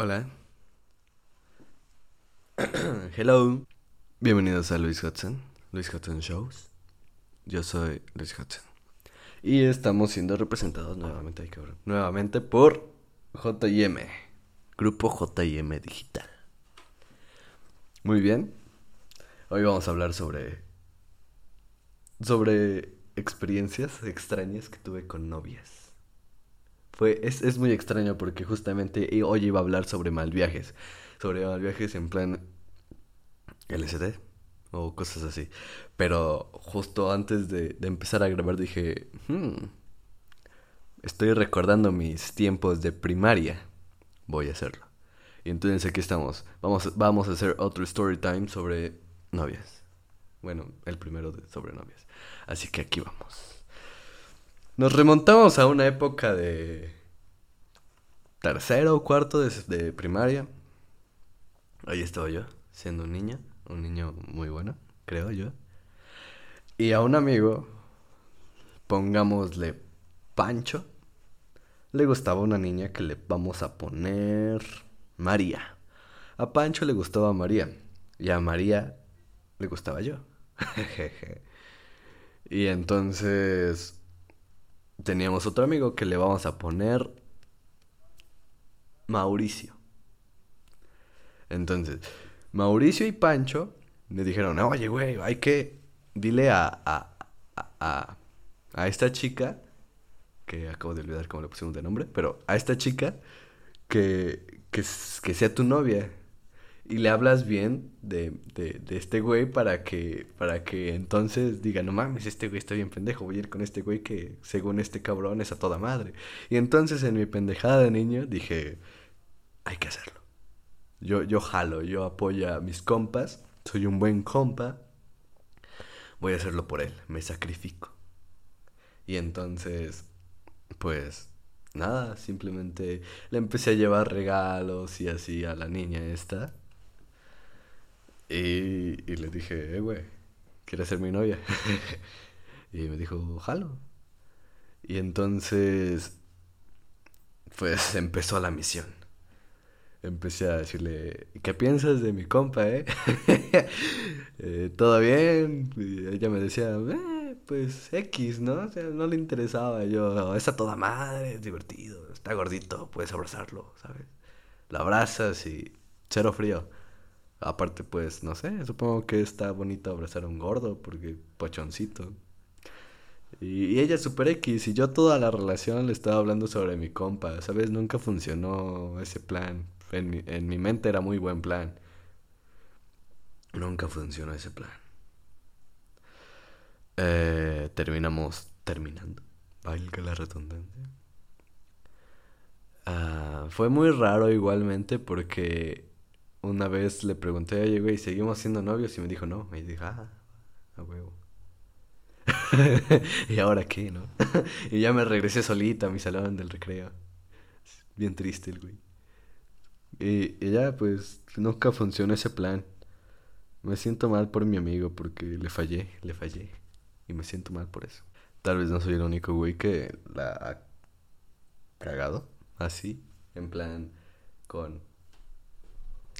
Hola. Hello. Bienvenidos a Luis Hudson, Luis Hudson Shows. Yo soy Luis Hudson. Y estamos siendo representados nuevamente, por JM, Grupo JM Digital. Muy bien. Hoy vamos a hablar sobre sobre experiencias extrañas que tuve con novias. Es, es muy extraño porque justamente hoy iba a hablar sobre mal viajes. Sobre mal viajes en plan LSD o cosas así. Pero justo antes de, de empezar a grabar dije, hmm, estoy recordando mis tiempos de primaria. Voy a hacerlo. Y entonces aquí estamos. Vamos, vamos a hacer otro story time sobre novias. Bueno, el primero sobre novias. Así que aquí vamos. Nos remontamos a una época de tercero o cuarto de, de primaria. Ahí estaba yo, siendo un niño, un niño muy bueno, creo yo. Y a un amigo, pongámosle Pancho, le gustaba una niña que le vamos a poner María. A Pancho le gustaba María y a María le gustaba yo. y entonces teníamos otro amigo que le vamos a poner Mauricio. Entonces, Mauricio y Pancho me dijeron, oye, güey, hay que, dile a, a, a, a esta chica, que acabo de olvidar cómo le pusimos de nombre, pero a esta chica que, que, que sea tu novia y le hablas bien de, de, de, este güey para que, para que entonces diga, no mames, este güey está bien pendejo, voy a ir con este güey que según este cabrón es a toda madre. Y entonces en mi pendejada de niño dije, hay que hacerlo. Yo, yo jalo, yo apoyo a mis compas, soy un buen compa, voy a hacerlo por él, me sacrifico. Y entonces, pues, nada, simplemente le empecé a llevar regalos y así a la niña esta. Y, y le dije, eh, güey, ¿quieres ser mi novia? y me dijo, jalo. Y entonces, pues empezó la misión. Empecé a decirle, ¿qué piensas de mi compa, eh? eh ¿Todo bien? Y ella me decía, eh, pues X, ¿no? O sea, no le interesaba. Yo, está toda madre, es divertido, está gordito, puedes abrazarlo, ¿sabes? Lo abrazas y cero frío. Aparte, pues, no sé, supongo que está bonito abrazar a un gordo porque pochoncito. Y, y ella es super X y yo toda la relación le estaba hablando sobre mi compa, ¿sabes? Nunca funcionó ese plan. En mi, en mi mente era muy buen plan. Nunca funcionó ese plan. Eh, terminamos terminando. Valga la redundancia. Uh, fue muy raro igualmente porque una vez le pregunté, oye, güey, ¿seguimos siendo novios? Y me dijo, no. Y dije, ah, a huevo. ¿Y ahora qué, no? y ya me regresé solita a mi salón del recreo. Bien triste el güey. Y, ya, pues, nunca funcionó ese plan. Me siento mal por mi amigo porque le fallé, le fallé. Y me siento mal por eso. Tal vez no soy el único güey que la ha cagado. Así, en plan, con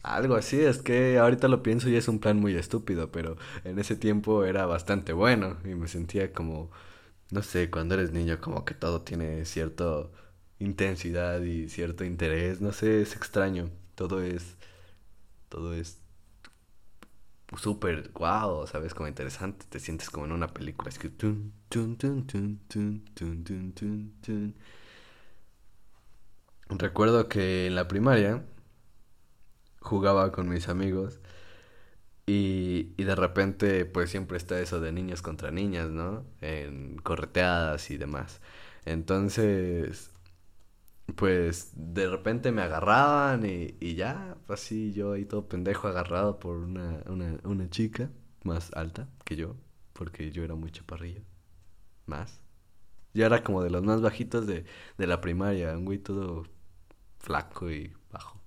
algo así, es que ahorita lo pienso y es un plan muy estúpido, pero en ese tiempo era bastante bueno y me sentía como, no sé, cuando eres niño como que todo tiene cierta intensidad y cierto interés. No sé, es extraño. Todo es. Todo es. Súper wow, ¿sabes? Como interesante. Te sientes como en una película. Es que. Recuerdo que en la primaria jugaba con mis amigos y, y, de repente pues siempre está eso de niños contra niñas, ¿no? En correteadas y demás. Entonces pues de repente me agarraban y, y ya, así yo ahí todo pendejo agarrado por una, una, una chica más alta que yo, porque yo era muy chaparrillo, más. Yo era como de los más bajitos de, de la primaria, un güey todo flaco y bajo.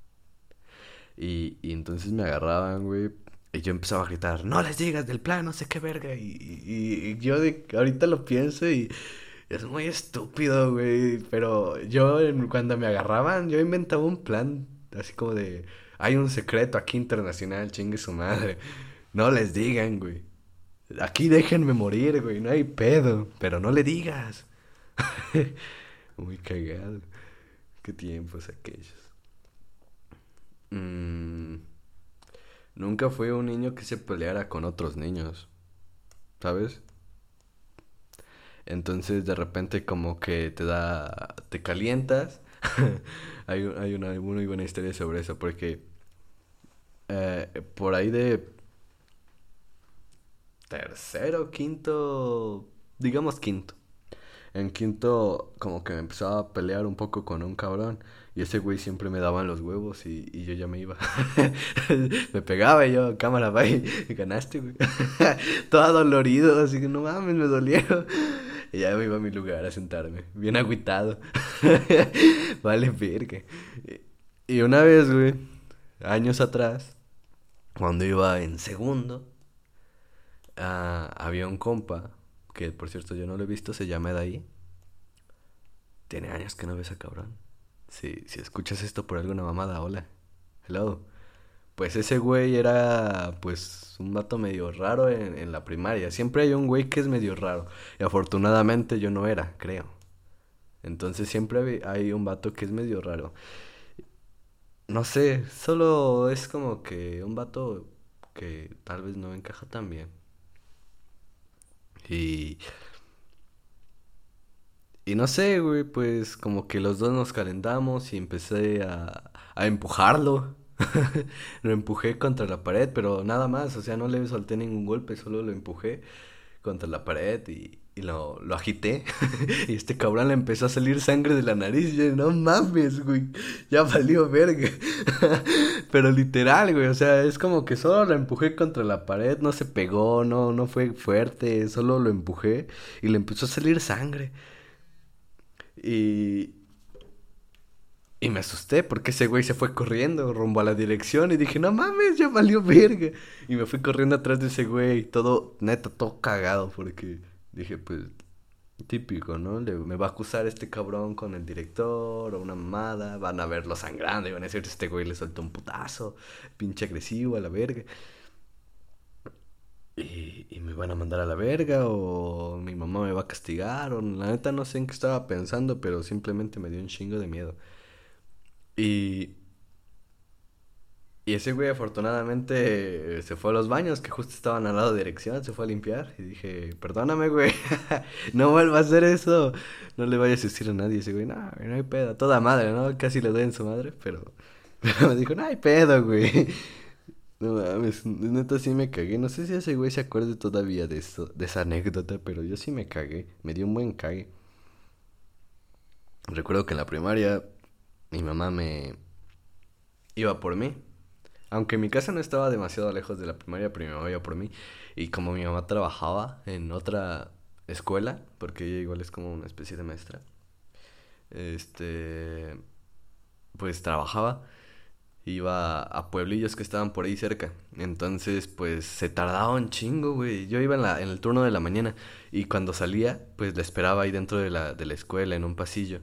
Y, y entonces me agarraban, güey. Y yo empezaba a gritar, no les digas del plan, no sé qué verga. Y, y, y yo de, ahorita lo pienso y es muy estúpido, güey. Pero yo cuando me agarraban, yo inventaba un plan Así como de, hay un secreto aquí internacional, chingue su madre. No les digan, güey. Aquí déjenme morir, güey, no hay pedo, pero no le digas. Muy cagado. Qué tiempos aquellos. Mm, nunca fui un niño que se peleara con otros niños. ¿Sabes? Entonces de repente como que te da... te calientas. hay, hay, una muy buena historia sobre eso porque eh, por ahí de tercero, quinto, digamos quinto. En quinto, como que me empezaba a pelear un poco con un cabrón. Y ese güey siempre me daban los huevos y, yo ya me iba. me pegaba y yo, cámara, bye. Ganaste, güey. Todo dolorido, así que no mames, me dolieron. Y ya me iba a mi lugar a sentarme, bien agüitado. vale, verga. Y una vez, güey, años atrás, cuando iba en segundo, ah, había un compa que por cierto yo no lo he visto, se llama Edaí. Tiene años que no ves a cabrón. Si, si escuchas esto por alguna mamada, hola. Hello. Pues ese güey era pues un vato medio raro en, en la primaria. Siempre hay un güey que es medio raro. Y afortunadamente yo no era, creo. Entonces siempre hay un vato que es medio raro. No sé, solo es como que un vato que tal vez no encaja tan bien. Y. Y no sé, güey, pues como que los dos nos calentamos y empecé a, a empujarlo. lo empujé contra la pared, pero nada más, o sea, no le solté ningún golpe, solo lo empujé contra la pared y, lo agité. y este cabrón le empezó a salir sangre de la nariz. Y yo, no mames, güey. Ya valió verga. Pero literal, güey. O sea, es como que solo lo empujé contra la pared. No se pegó, no, no fue fuerte. Solo lo empujé. Y le empezó a salir sangre. Y. Y me asusté porque ese güey se fue corriendo rumbo a la dirección y dije, no mames, ya valió verga. Y me fui corriendo atrás de ese güey, todo, neta, todo cagado porque Dije, pues, típico, ¿no? me va a acusar este cabrón con el director o una mamada, van a verlo sangrando y van a decir, este güey le suelta un putazo, pinche agresivo a la verga. Y, y, me van a mandar a la verga o mi mamá me va a castigar o la neta no sé en qué estaba pensando, pero simplemente me dio un chingo de miedo. Y y ese güey afortunadamente se fue a los baños que justo estaban al lado de dirección, se fue a limpiar y dije, perdóname güey, no vuelva a hacer eso, no le vayas a decir a nadie. ese güey, no, no hay pedo, toda madre, ¿no? Casi le doy en su madre, pero, me dijo, no hay pedo güey. No mames, neta sí me cagué, no sé si ese güey se acuerde todavía de eso, de esa anécdota, pero yo sí me cagué, me dio un buen cague. Recuerdo que en la primaria mi mamá me iba por mí aunque mi casa no estaba demasiado lejos de la primaria, pero mi mamá iba por mí. Y como mi mamá trabajaba en otra escuela, porque ella igual es como una especie de maestra, este, pues trabajaba, iba a pueblillos que estaban por ahí cerca. Entonces, pues se tardaba un chingo, güey. Yo iba en, la, en el turno de la mañana y cuando salía, pues la esperaba ahí dentro de la, de la escuela, en un pasillo.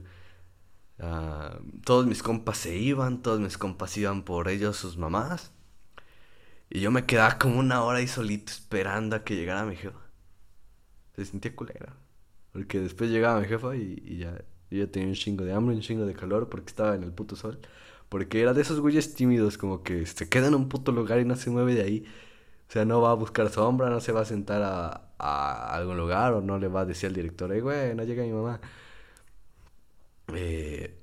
Ah, todos mis compas se iban, todos mis compas iban por ellos, sus mamás. Y yo me quedaba como una hora ahí solito esperando a que llegara mi jefa. Se sentía culera. Porque después llegaba mi jefa y, ya, yo tenía un chingo de hambre, un chingo de calor porque estaba en el puto sol. Porque era de esos güeyes tímidos, como que se queda en un puto lugar y no se mueve de ahí. O sea, no va a buscar sombra, no se va a sentar a, a algún lugar o no le va a decir al director, hey, güey, no llega mi mamá. Eh,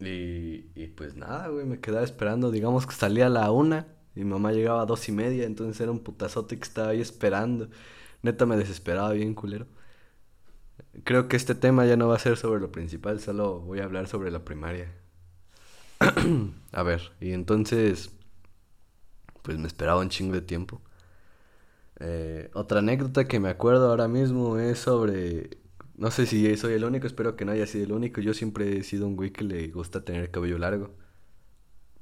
y, y pues nada, güey, me quedaba esperando. Digamos que salía a la una y mi mamá llegaba a dos y media, entonces era un putazote que estaba ahí esperando. Neta me desesperaba bien, culero. Creo que este tema ya no va a ser sobre lo principal, solo voy a hablar sobre la primaria. a ver, y entonces, pues me esperaba un chingo de tiempo. Eh, otra anécdota que me acuerdo ahora mismo es sobre no sé si soy el único, espero que no haya sido el único. Yo siempre he sido un güey que le gusta tener cabello largo.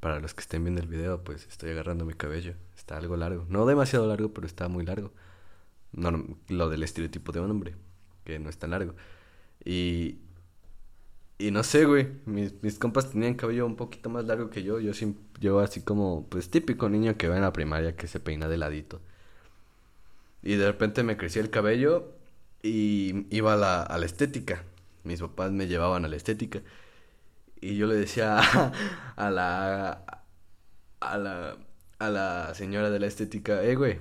Para los que estén viendo el video, pues estoy agarrando mi cabello. Está algo largo. No demasiado largo, pero está muy largo. No, lo del estereotipo de un hombre, que no es tan largo. Y, y no sé, güey, mis, mis compas tenían cabello un poquito más largo que yo. Yo, yo así como, pues típico niño que va en la primaria que se peina de ladito. Y de repente me creció el cabello y iba a la, a la estética. Mis papás me llevaban a la estética. Y yo le decía a la, a la, a la señora de la estética, eh, güey,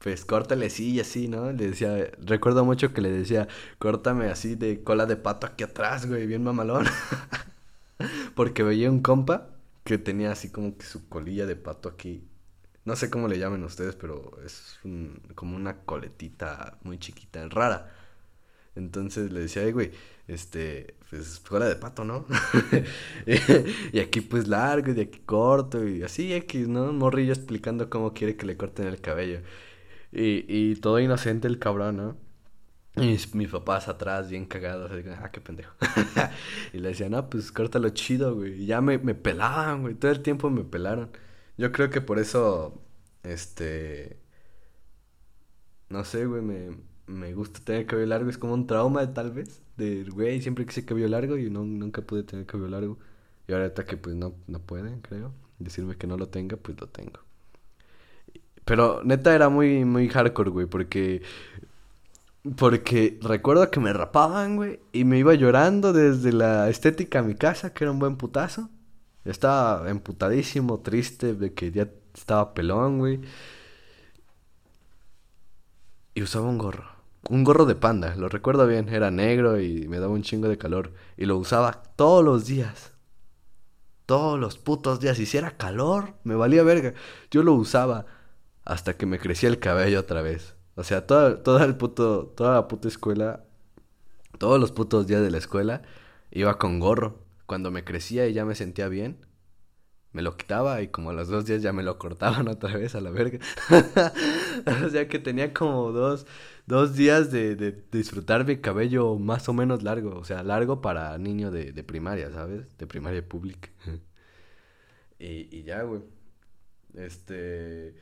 pues córtale así y así, ¿no? Le decía, recuerdo mucho que le decía, córtame así de cola de pato aquí atrás, güey, bien mamalón. Porque veía un compa que tenía así como que su colilla de pato aquí. No sé cómo le llamen ustedes, pero es un- como una coletita muy chiquita, rara. Entonces le decía, ay, güey, este, pues cola de pato, ¿no? Y aquí pues largo y aquí corto y así X, ¿no? Morrillo explicando cómo quiere que le corten el cabello. Y, y todo inocente el cabrón, ¿no? Y mis, mis papás atrás, bien cagados, así, ah, qué pendejo. Y le decían, no, pues córtalo chido, güey. Y ya me, me pelaban, güey. Todo el tiempo me pelaron. Yo creo que por eso, este, no sé, güey, me, me gusta tener cabello largo. Es como un trauma, tal vez. De, güey, siempre quise cabello largo y no, nunca pude tener cabello largo. Y ahorita que pues no, no pueden, creo. Decirme que no lo tenga, pues lo tengo. Pero neta era muy, muy hardcore, güey, porque... Porque recuerdo que me rapaban, güey, y me iba llorando desde la estética a mi casa, que era un buen putazo. Estaba emputadísimo, triste, de que ya estaba pelón, güey. Y usaba un gorro. Un gorro de panda, lo recuerdo bien. Era negro y me daba un chingo de calor. Y lo usaba todos los días. Todos los putos días. Si era calor, me valía verga. Yo lo usaba hasta que me crecía el cabello otra vez. O sea, toda, toda el puto, toda la puta escuela, todos los putos días de la escuela, iba con gorro. Cuando me crecía y ya me sentía bien, me lo quitaba y como a los dos días ya me lo cortaban otra vez a la verga. O sea que tenía como dos, dos días de, de disfrutar mi cabello más o menos largo. O sea, largo para niño de, de primaria, ¿sabes? De primaria pública. Y, y ya, güey. Este...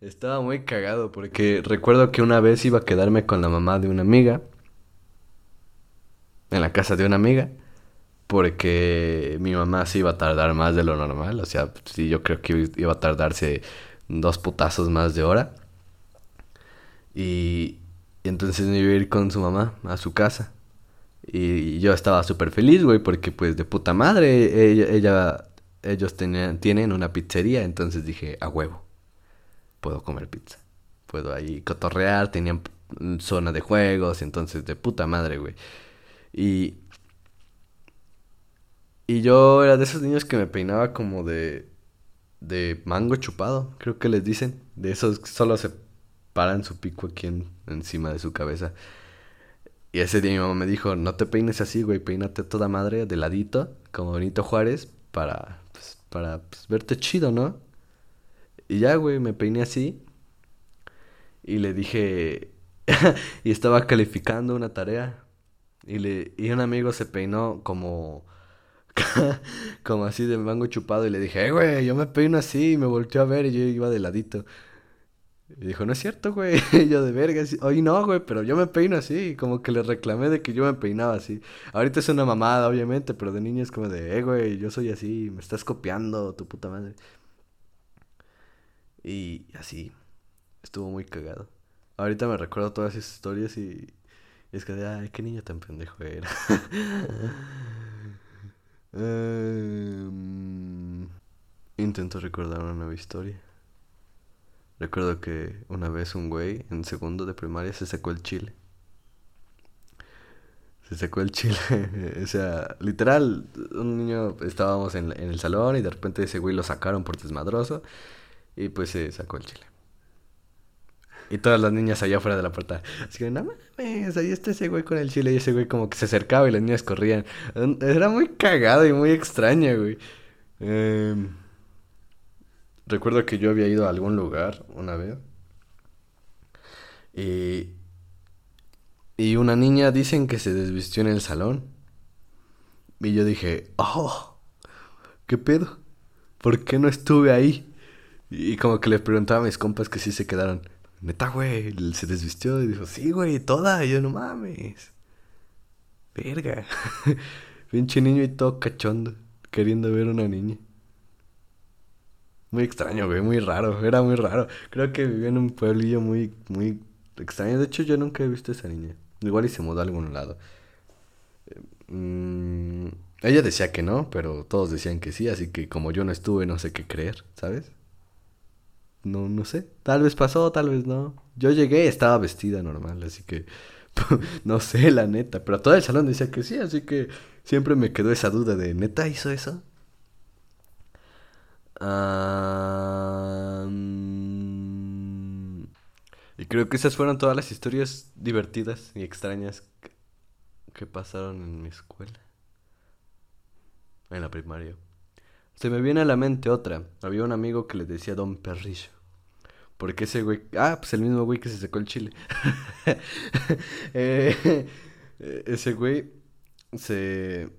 Estaba muy cagado porque recuerdo que una vez iba a quedarme con la mamá de una amiga, en la casa de una amiga, porque mi mamá se iba a tardar más de lo normal, o sea, sí, yo creo que iba a tardarse dos putazos más de hora. Y, entonces me iba a ir con su mamá a su casa. Y yo estaba súper feliz, güey, porque pues de puta madre, ella, ella- ellos tenían, tienen una pizzería, entonces dije, a huevo puedo comer pizza. Puedo ahí cotorrear, tenían zona de juegos, entonces de puta madre, güey. Y, y yo era de esos niños que me peinaba como de, de mango chupado, creo que les dicen. De esos que solo se paran su pico aquí en- encima de su cabeza. Y ese día mi mamá me dijo, no te peines así, güey, peínate toda madre de ladito, como Benito Juárez, para, pues, para pues, verte chido, ¿no? Y ya, güey, me peiné así. Y le dije. y estaba calificando una tarea. Y, le, y un amigo se peinó como. como así de mango chupado. Y le dije, eh, güey, yo me peino así. Y me volteó a ver y yo iba de ladito. Y dijo, no es cierto, güey. Yo de verga. Hoy no, güey, pero yo me peino así. Como que le reclamé de que yo me peinaba así. Ahorita es una mamada, obviamente. Pero de niño es como de, eh, güey, yo soy así. Me estás copiando, tu puta madre. Y así, estuvo muy cagado. Ahorita me recuerdo todas esas historias y es que, ay, qué niño tan pendejo era. Em, intento recordar una nueva historia. Recuerdo que una vez un güey en segundo de primaria se sacó el chile. Se sacó el chile. O sea, literal, un niño estábamos en, en el salón y de repente ese güey lo sacaron por desmadroso. Y pues se sacó el chile. Y todas las niñas allá afuera de la puerta. Así que, no mames, ahí está ese güey con el chile. Y ese güey como que se acercaba y las niñas corrían. Era muy cagado y muy extraño, güey. Em, recuerdo que yo había ido a algún lugar una vez. Y, y una niña dicen que se desvistió en el salón. Y yo dije, oh, ¿qué pedo? ¿Por qué no estuve ahí? Y como que les preguntaba a mis compas que sí se quedaron. Neta, güey, se desvistió y dijo, sí, güey, toda. Y yo, no mames. Verga. Pinche niño y todo cachondo, queriendo ver una niña. Muy extraño, güey, muy raro, era muy raro. Creo que vivía en un pueblillo muy, muy extraño. De hecho, yo nunca he visto a esa niña. Igual y se mudó a algún lado. Mm, ella decía que no, pero todos decían que sí, así que como yo no estuve, no sé qué creer, ¿sabes? No, no sé. Tal vez pasó, tal vez no. Yo llegué, estaba vestida normal, así que no sé, la neta. Pero todo el salón decía que sí, así que siempre me quedó esa duda de, ¿neta hizo eso? y creo que esas fueron todas las historias divertidas y extrañas que pasaron en mi escuela. En la primaria. Se me viene a la mente otra. Había un amigo que le decía Don Perrillo. Porque ese güey. Ah, pues el mismo güey que se secó el chile. Eh, ese güey se.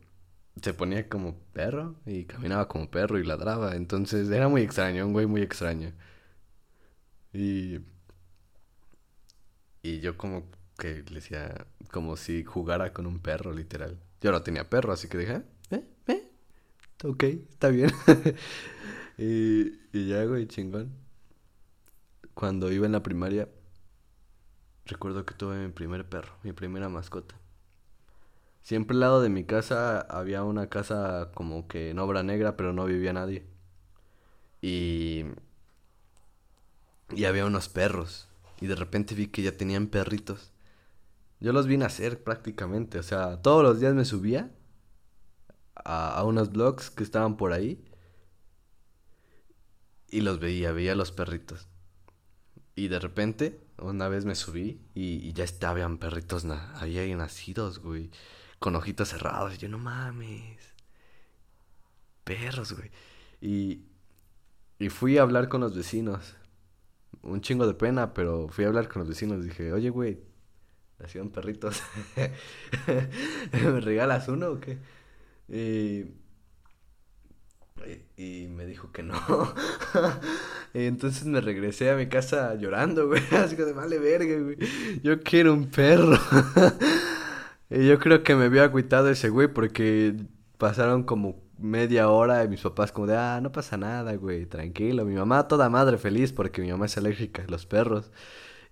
Se ponía como perro y caminaba como perro y ladraba. Entonces era muy extraño, un güey muy extraño. Y. Y yo como que le decía. Como si jugara con un perro, literal. Yo no tenía perro, así que dije. ¿eh? Ok, está bien. y, ya, güey, chingón cuando iba en la primaria, recuerdo que tuve mi primer perro, mi primera mascota. Siempre al lado de mi casa había una casa como que en obra negra, pero no vivía nadie. Y. Y había unos perros. Y de repente vi que ya tenían perritos. Yo los vi nacer prácticamente. O sea, todos los días me subía a, a unos blogs que estaban por ahí. Y los veía, veía los perritos. Y de repente, una vez me subí y, ya estaban perritos ahí nacidos, güey. Con ojitos cerrados. Y yo, no mames. Perros, güey. Y, y fui a hablar con los vecinos. Un chingo de pena, pero fui a hablar con los vecinos. Dije, oye, güey, nacieron perritos. ¿Me regalas uno o qué? Y y, me dijo que no. entonces me regresé a mi casa llorando, güey. Así que de vale verga, güey. Yo quiero un perro. y yo creo que me había agüitado ese güey porque pasaron como media hora y mis papás como de, ah, no pasa nada, güey, tranquilo. Mi mamá toda madre feliz porque mi mamá es alérgica a los perros.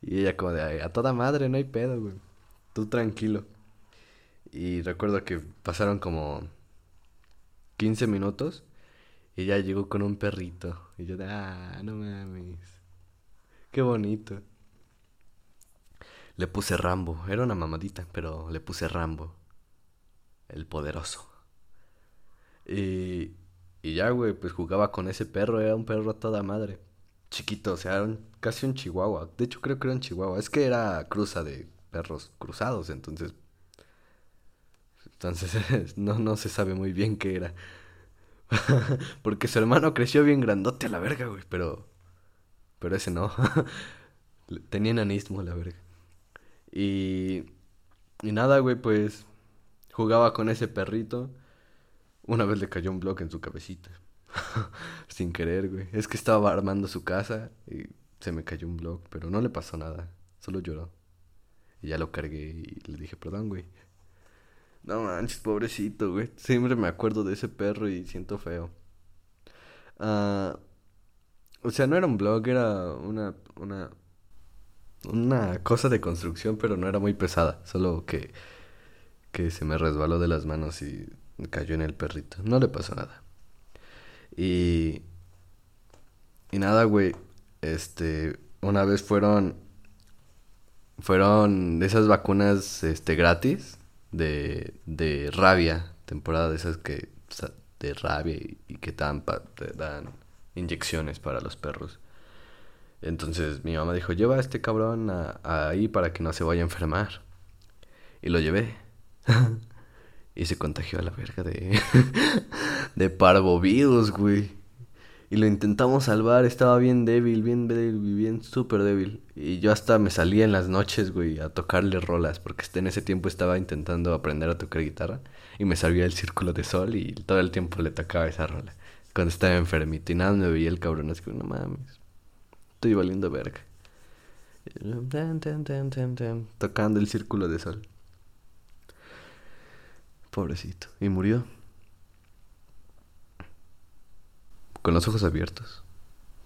Y ella como de, a toda madre, no hay pedo, güey. Tú tranquilo. Y recuerdo que pasaron como 15 minutos y ya llegó con un perrito. Y yo ah, no mames. Qué bonito. Le puse Rambo. Era una mamadita, pero le puse Rambo. El poderoso. Y, y ya, güey, pues jugaba con ese perro. Era un perro a toda madre. Chiquito, o sea, era casi un chihuahua. De hecho, creo que era un chihuahua. Es que era cruza de perros cruzados, entonces... Entonces, no, no se sabe muy bien qué era. Porque su hermano creció bien grandote a la verga, güey, pero... Pero ese no. Tenía enanismo la verga. Y... Y nada, güey, pues... Jugaba con ese perrito. Una vez le cayó un bloque en su cabecita. Sin querer, güey. Es que estaba armando su casa y se me cayó un bloque, pero no le pasó nada. Solo lloró. Y ya lo cargué y le dije, perdón, güey. No manches, pobrecito, güey. Siempre me acuerdo de ese perro y siento feo. Ah, o sea, no era un blog, era una, una, una cosa de construcción, pero no era muy pesada. Solo que, que se me resbaló de las manos y cayó en el perrito. No le pasó nada. Y, y nada, güey. Este, una vez fueron, fueron esas vacunas, este, gratis de, de rabia, temporada de esas que de rabia y, que dan, dan inyecciones para los perros. Entonces mi mamá dijo, lleva a este cabrón ahí para que no se vaya a enfermar. Y lo llevé. y se contagió a la verga de, de parvovirus, güey. Y lo intentamos salvar, estaba bien débil, bien débil, bien súper débil. Y yo hasta me salía en las noches, güey, a tocarle rolas, porque en ese tiempo estaba intentando aprender a tocar guitarra. Y me salía el círculo de sol y todo el tiempo le tocaba esa rola. Cuando estaba enfermito y nada me veía el cabrón, así que no mames, estoy valiendo verga. Tocando el círculo de sol. Pobrecito. Y murió. Con los ojos abiertos.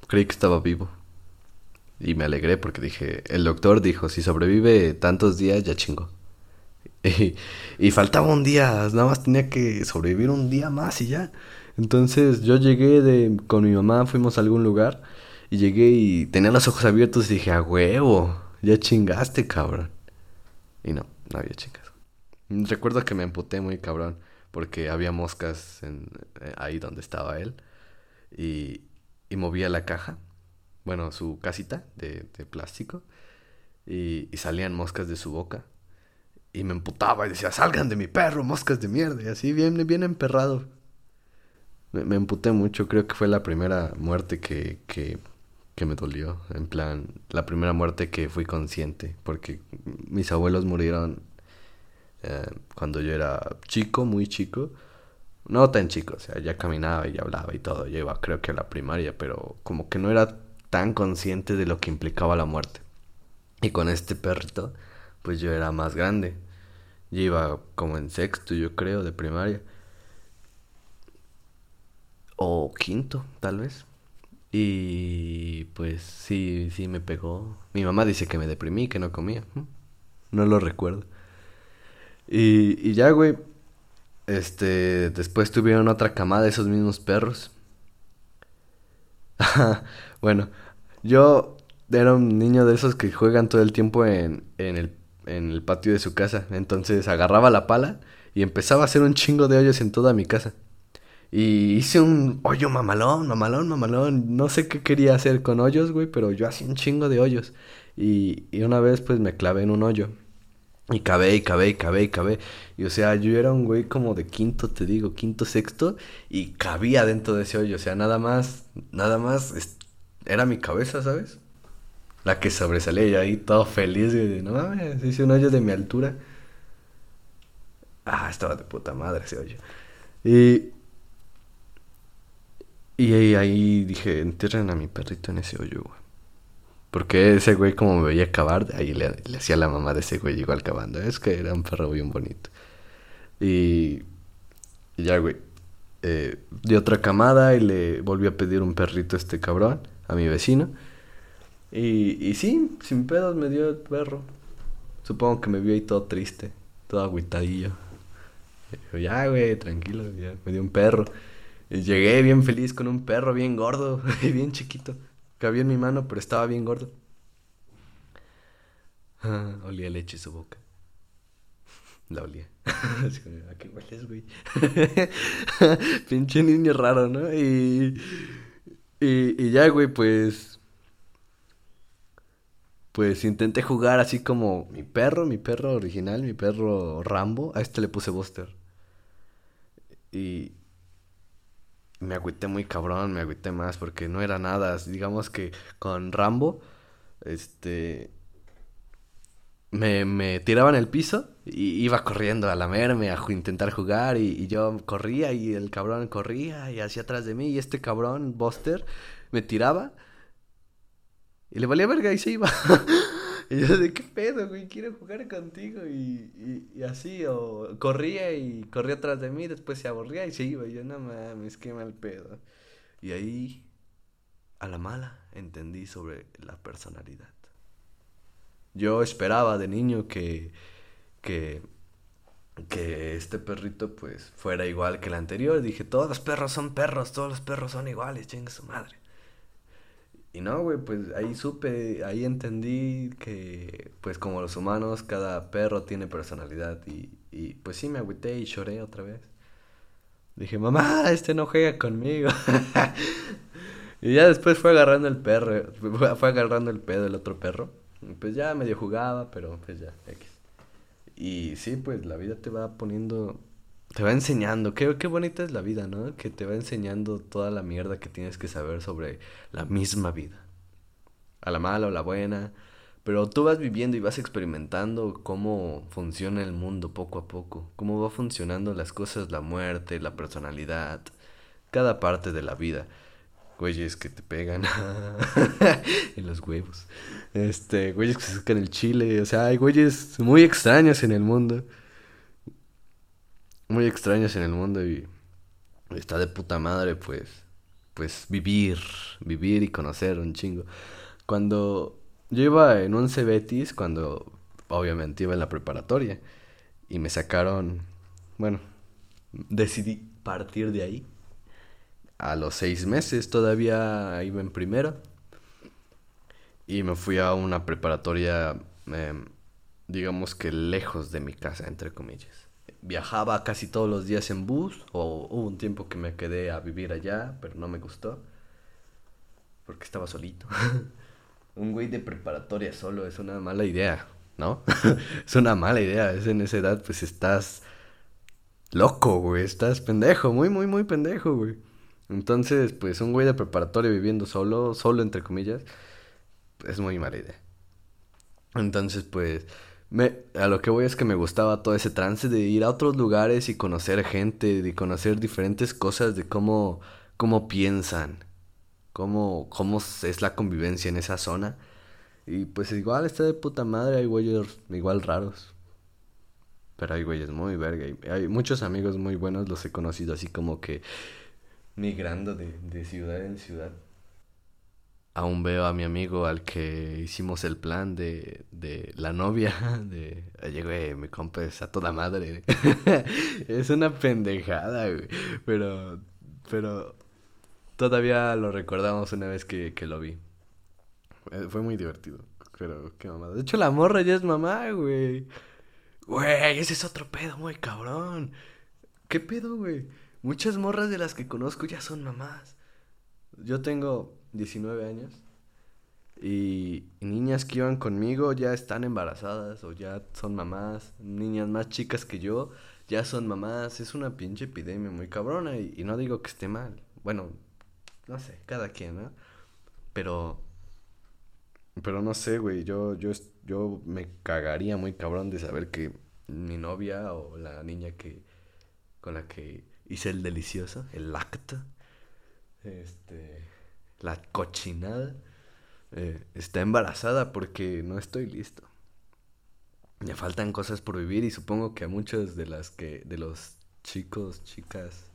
Creí que estaba vivo. Y me alegré porque dije, el doctor dijo, si sobrevive tantos días, ya chingo. Y, faltaba un día, nada más tenía que sobrevivir un día más y ya. Entonces yo llegué de, con mi mamá, fuimos a algún lugar y llegué y tenía los ojos abiertos y dije, a huevo, ya chingaste, cabrón. Y no, no había chingas. Recuerdo que me emputé muy cabrón porque había moscas en, eh, ahí donde estaba él y, y movía la caja bueno, su casita de, plástico, y, salían moscas de su boca. Y me emputaba y decía, salgan de mi perro, moscas de mierda. Y así bien, bien emperrado. Me, me emputé mucho, creo que fue la primera muerte que, que, que me dolió. En plan, la primera muerte que fui consciente. Porque mis abuelos murieron eh, cuando yo era chico, muy chico. No tan chico, o sea, ya caminaba y hablaba y todo. Yo iba creo que a la primaria, pero como que no era tan consciente de lo que implicaba la muerte. Y con este perrito, pues yo era más grande. Yo iba como en sexto, yo creo, de primaria. O quinto, tal vez. Y pues sí, sí me pegó. Mi mamá dice que me deprimí, que no comía. No lo recuerdo. Y, y ya, güey. Este, después tuvieron otra camada de esos mismos perros. bueno, yo era un niño de esos que juegan todo el tiempo en, en, el, en el patio de su casa. Entonces agarraba la pala y empezaba a hacer un chingo de hoyos en toda mi casa. Y hice un hoyo mamalón, mamalón, mamalón. No sé qué quería hacer con hoyos, güey, pero yo hacía un chingo de hoyos. Y, y una vez pues me clavé en un hoyo. Y cabé, y cabé, y cabé, y cabé. Y o sea, yo era un güey como de quinto, te digo, quinto, sexto. Y cabía dentro de ese hoyo. O sea, nada más, nada más era mi cabeza, ¿sabes? La que sobresalía y ahí todo feliz. No mames, hice un hoyo de mi altura. Ah, estaba de puta madre ese hoyo. Y. Y ahí, dije, entierren a mi perrito en ese hoyo, güey. Porque ese güey, como me veía cavar, ahí le, le hacía la mamá de ese güey igual cavando. Es que era un perro bien bonito. Y. Y ya, güey. Eh, otra camada y le volví a pedir un perrito a este cabrón a mi vecino. Y, y sí, sin pedos me dio el perro. Supongo que me vio ahí todo triste, todo agüitadillo. Y dijo, ya, güey, tranquilo, ya, me dio un perro. Y llegué bien feliz con un perro bien gordo y bien chiquito. Cabía en mi mano, pero estaba bien gordo. Ah, olía leche su boca. La olía. ¿A qué hueles, güey? Pinche niño raro, ¿no? Y y, y ya, güey, pues. Pues intenté jugar así como mi perro, mi perro original, mi perro Rambo. A este le puse Buster. Y. Me agüité muy cabrón, me agüité más porque no era nada. Digamos que con Rambo, este me, me tiraba en el piso y iba corriendo a lamerme, a intentar jugar y, yo corría y el cabrón corría y hacia atrás de mí y este cabrón, Buster, me tiraba y le valía verga y se iba. y yo de qué pedo, güey, quiero jugar contigo y, y, así, o corría y corría atrás de mí, después se aburría y se iba y yo no mames, qué mal pedo. Y ahí, a la mala, entendí sobre la personalidad. Yo esperaba de niño que, que, que este perrito pues fuera igual que el anterior. Dije, todos los perros son perros, todos los perros son iguales, chingue su madre. Y no, güey, pues ahí supe, ahí entendí que pues como los humanos, cada perro tiene personalidad. Y, y pues sí, me agüité y lloré otra vez. Dije, mamá, este no juega conmigo. y ya después fue agarrando el perro, fue agarrando el pedo el otro perro. Pues ya medio jugaba, pero pues ya, X. Y sí, pues la vida te va poniendo, te va enseñando. Qué, qué bonita es la vida, ¿no? Que te va enseñando toda la mierda que tienes que saber sobre la misma vida. A la mala o la buena. Pero tú vas viviendo y vas experimentando cómo funciona el mundo poco a poco. Cómo va funcionando las cosas, la muerte, la personalidad. Cada parte de la vida güeyes que te pegan en los huevos. Este, güeyes que se sacan el chile. O sea, hay güeyes muy extraños en el mundo. Muy extraños en el mundo y está de puta madre, pues, pues vivir, vivir y conocer un chingo. Cuando yo iba en un Cebetis, cuando obviamente iba en la preparatoria, y me sacaron, bueno, decidí partir de ahí. A los seis meses todavía iba en primero. Y me fui a una preparatoria, em, digamos que lejos de mi casa, entre comillas viajaba casi todos los días en bus, o hubo un tiempo que me quedé a vivir allá, pero no me gustó, porque estaba solito. un güey de preparatoria solo es una mala idea, ¿no? es una mala idea, es en esa edad pues estás loco, güey, estás pendejo, muy, muy, muy pendejo, güey. Entonces, pues un güey de preparatoria viviendo solo, solo entre comillas, es muy mala idea. Entonces, pues me, a lo que voy es que me gustaba todo ese trance de ir a otros lugares y conocer gente, de conocer diferentes cosas de cómo, cómo piensan, cómo, cómo es la convivencia en esa zona. Y pues igual está de puta madre, hay güeyes igual raros. Pero hay güeyes muy verga. hay muchos amigos muy buenos, los he conocido así como que migrando de, de ciudad en ciudad aún veo a mi amigo al que hicimos el plan de, de la novia, de, oye, güey, mi compa es a toda madre. es una pendejada, güey. Pero, pero todavía lo recordamos una vez que, que lo vi. Fue muy divertido, pero qué mamada. De hecho, la morra ya es mamá, güey. Güey, ese es otro pedo muy cabrón. ¿Qué pedo, güey? Muchas morras de las que conozco ya son mamás. Yo tengo 19 años. Y, niñas que iban conmigo ya están embarazadas o ya son mamás. Niñas más chicas que yo ya son mamás. Es una pinche epidemia muy cabrona y, no digo que esté mal. Bueno, no sé, cada quien, ¿no? Pero... Pero no sé, güey, yo, yo, yo me cagaría muy cabrón de saber que mi novia o la niña que con la que hice el delicioso, el acto, este la cochinada, eh, está embarazada porque no estoy listo. Me faltan cosas por vivir y supongo que a muchos de las que, de los chicos, chicas,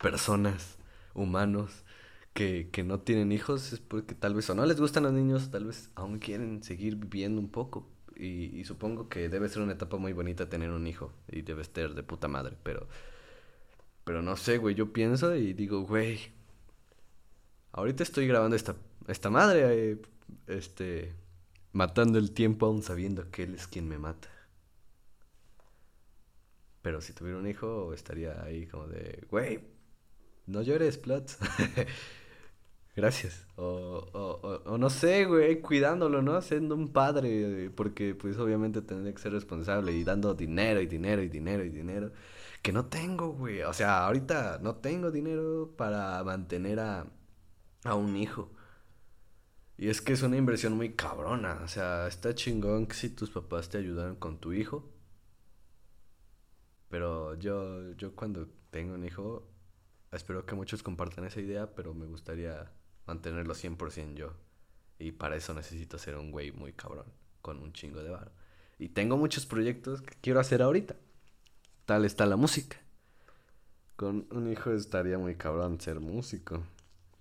personas, humanos, que, que no tienen hijos es porque tal vez o no les gustan los niños, tal vez aún quieren seguir viviendo un poco. Y, y, supongo que debe ser una etapa muy bonita tener un hijo y debe estar de puta madre, pero... Pero no sé, güey, yo pienso y digo, güey, Ahorita estoy grabando esta, esta madre, eh, este, matando el tiempo aún sabiendo que él es quien me mata. Pero si tuviera un hijo, estaría ahí como de, güey, no llores, Plot. Gracias. O, o, o, no sé, güey, cuidándolo, ¿no? Siendo un padre, porque pues obviamente tendría que ser responsable y dando dinero y dinero y dinero y dinero. Que no tengo, güey. O sea, ahorita no tengo dinero para mantener a, a un hijo. Y es que es una inversión muy cabrona. O sea, está chingón que si tus papás te ayudan con tu hijo. Pero yo, yo cuando tengo un hijo, espero que muchos compartan esa idea, pero me gustaría mantenerlo 100% yo. Y para eso necesito ser un güey muy cabrón, con un chingo de bar. Y tengo muchos proyectos que quiero hacer ahorita. Tal está la música. Con un hijo estaría muy cabrón ser músico.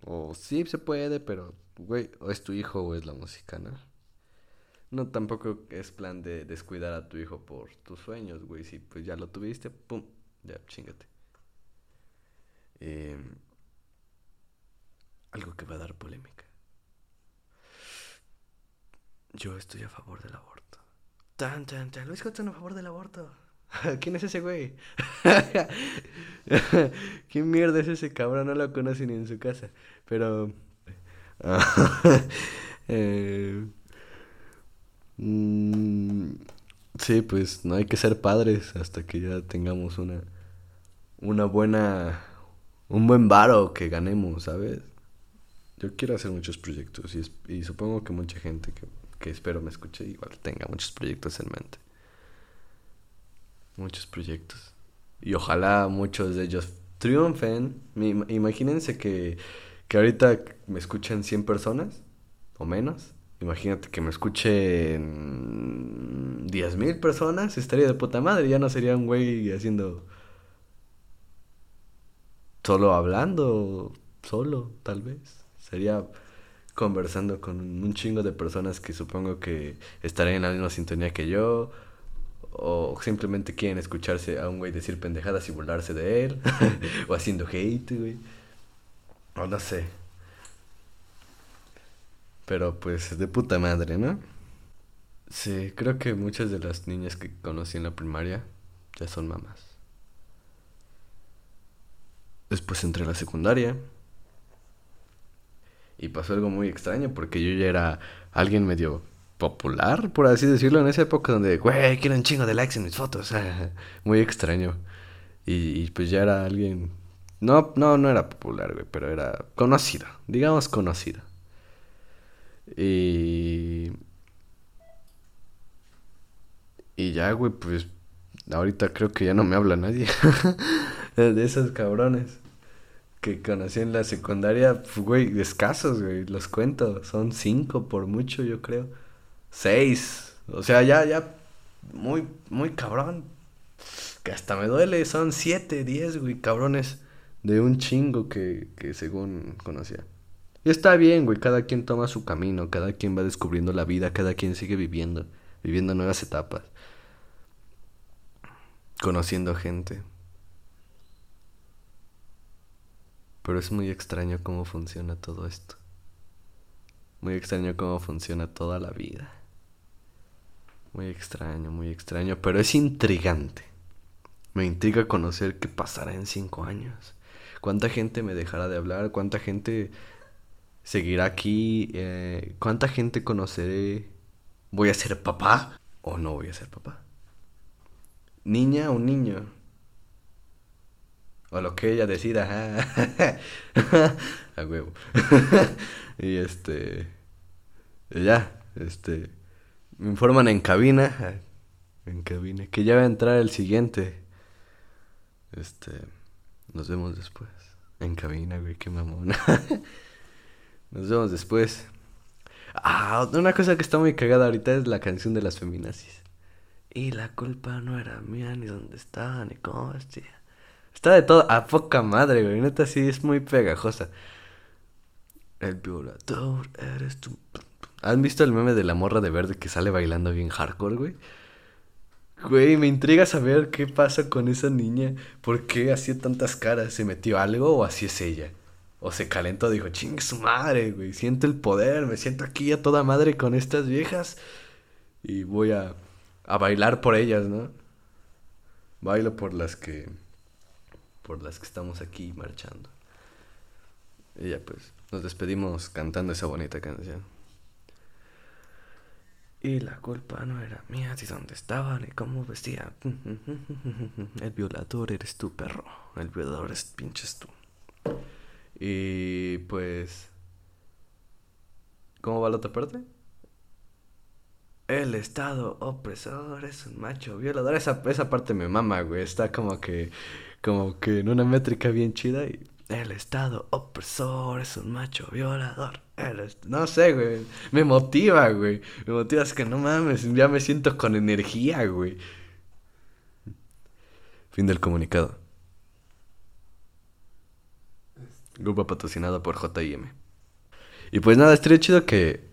O sí se puede, pero, güey, o es tu hijo o es la música, ¿no? No, tampoco es plan de descuidar a tu hijo por tus sueños, güey. Si pues ya lo tuviste, pum, ya, chingate. Em, algo que va a dar polémica. Yo estoy a favor del aborto. Tan, tan, tan. Luis Hudson a favor del aborto. ¿Quién es ese güey? ¿Quién mierda es ese cabrón? No lo conoce ni en su casa. Pero... eh, mm, sí, pues no hay que ser padres hasta que ya tengamos una... Una buena... Un buen varo que ganemos, ¿sabes? Yo quiero hacer muchos proyectos y, y supongo que mucha gente que, que espero me escuche igual tenga muchos proyectos en mente muchos proyectos. Y ojalá muchos de ellos triunfen. Imagínense que, que ahorita me escuchen 100 personas o menos. Imagínate que me escuchen 10.000 personas. Estaría de puta madre. Ya no sería un güey haciendo solo hablando, solo, tal vez. Sería conversando con un chingo de personas que supongo que estarían en la misma sintonía que yo. O simplemente quieren escucharse a un güey decir pendejadas y burlarse de él. o haciendo hate, güey. O no sé. Pero pues de puta madre, ¿no? Sí, creo que muchas de las niñas que conocí en la primaria ya son mamás. Después entré a la secundaria. Y pasó algo muy extraño porque yo ya era alguien medio popular, por así decirlo, en esa época donde, güey, quiero un chingo de likes en mis fotos. muy extraño. Y, pues ya era alguien... No, no, no era popular, güey, pero era conocido, digamos conocido. Y... Y ya, güey, pues ahorita creo que ya no me habla nadie. de esos cabrones que conocí en la secundaria, güey, escasos, güey, los cuento, son cinco por mucho, yo creo. Seis, o sea, ya, ya, muy, muy cabrón. Que hasta me duele, son siete, diez, güey, cabrones de un chingo que, que según conocía. Y está bien, güey, cada quien toma su camino, cada quien va descubriendo la vida, cada quien sigue viviendo, viviendo nuevas etapas, conociendo gente. Pero es muy extraño cómo funciona todo esto. Muy extraño cómo funciona toda la vida. Muy extraño, muy extraño, pero es intrigante. Me intriga conocer qué pasará en cinco años. ¿Cuánta gente me dejará de hablar? ¿Cuánta gente seguirá aquí? Eh, ¿Cuánta gente conoceré? ¿Voy a ser papá o no voy a ser papá? ¿Niña o niño? O lo que ella decida. a huevo. y este. ya, este. Me informan en cabina. En cabina. Que ya va a entrar el siguiente. Este. Nos vemos después. En cabina, güey, qué mamona. nos vemos después. Ah, una cosa que está muy cagada ahorita es la canción de las feminazis. Y la culpa no era mía, ni dónde estaba, ni cómo vestía. Está de todo a poca madre, güey. Neta, sí, es muy pegajosa. El violador eres tú. ¿Han visto el meme de la morra de verde que sale bailando bien hardcore, güey? Güey, me intriga saber qué pasa con esa niña. ¿Por qué hacía tantas caras? ¿Se metió algo o así es ella? O se calentó, dijo, chingue su madre, güey. Siento el poder, me siento aquí a toda madre con estas viejas. Y voy a, a bailar por ellas, ¿no? Bailo por las que por las que estamos aquí marchando. Y ya pues, nos despedimos cantando esa bonita canción. Y la culpa no era mía, ni dónde estaba, ni cómo vestía. El violador eres tú, perro. El violador es pinches tú. Y pues... ¿Cómo va la otra parte? El Estado opresor es un macho violador. Esa, esa parte me mama, güey. Está como que como que en una métrica bien chida y el Estado opresor es un macho violador. No sé, güey. Me motiva, güey. Me motiva, es que no mames, ya me siento con energía, güey. Fin del comunicado. Grupo patrocinado por JM. Y pues nada, estaría chido que,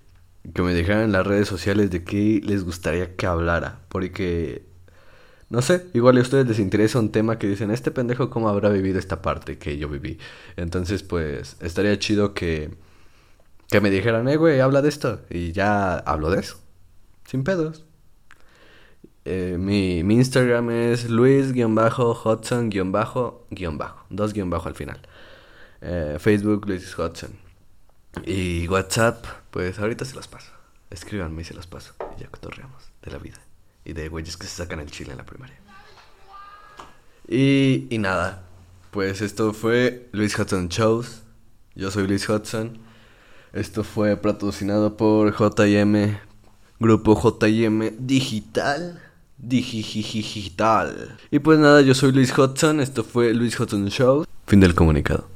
que me dejaran en las redes sociales de qué les gustaría que hablara. Porque no sé, igual a ustedes les interesa un tema que dicen, este pendejo cómo habrá vivido esta parte que yo viví. Entonces, pues, estaría chido que, que me dijeran, eh, güey, habla de esto. Y ya hablo de eso. Sin pedos. Eh, mi, Instagram es luis-hudson-bajo, bajo, dos guion bajo al final. Eh, Facebook Luis Hudson. Y WhatsApp, pues ahorita se los paso. Escríbanme y se los paso. Y ya cotorreamos de la vida y de güeyes que se sacan el chile en la primaria. Y, y nada, pues esto fue Luis Hudson Shows. Yo soy Luis Hudson. Esto fue patrocinado por JM, Grupo JM Digital. Digital. Y pues nada, yo soy Luis Hudson. Esto fue Luis Hudson Shows. Fin del comunicado.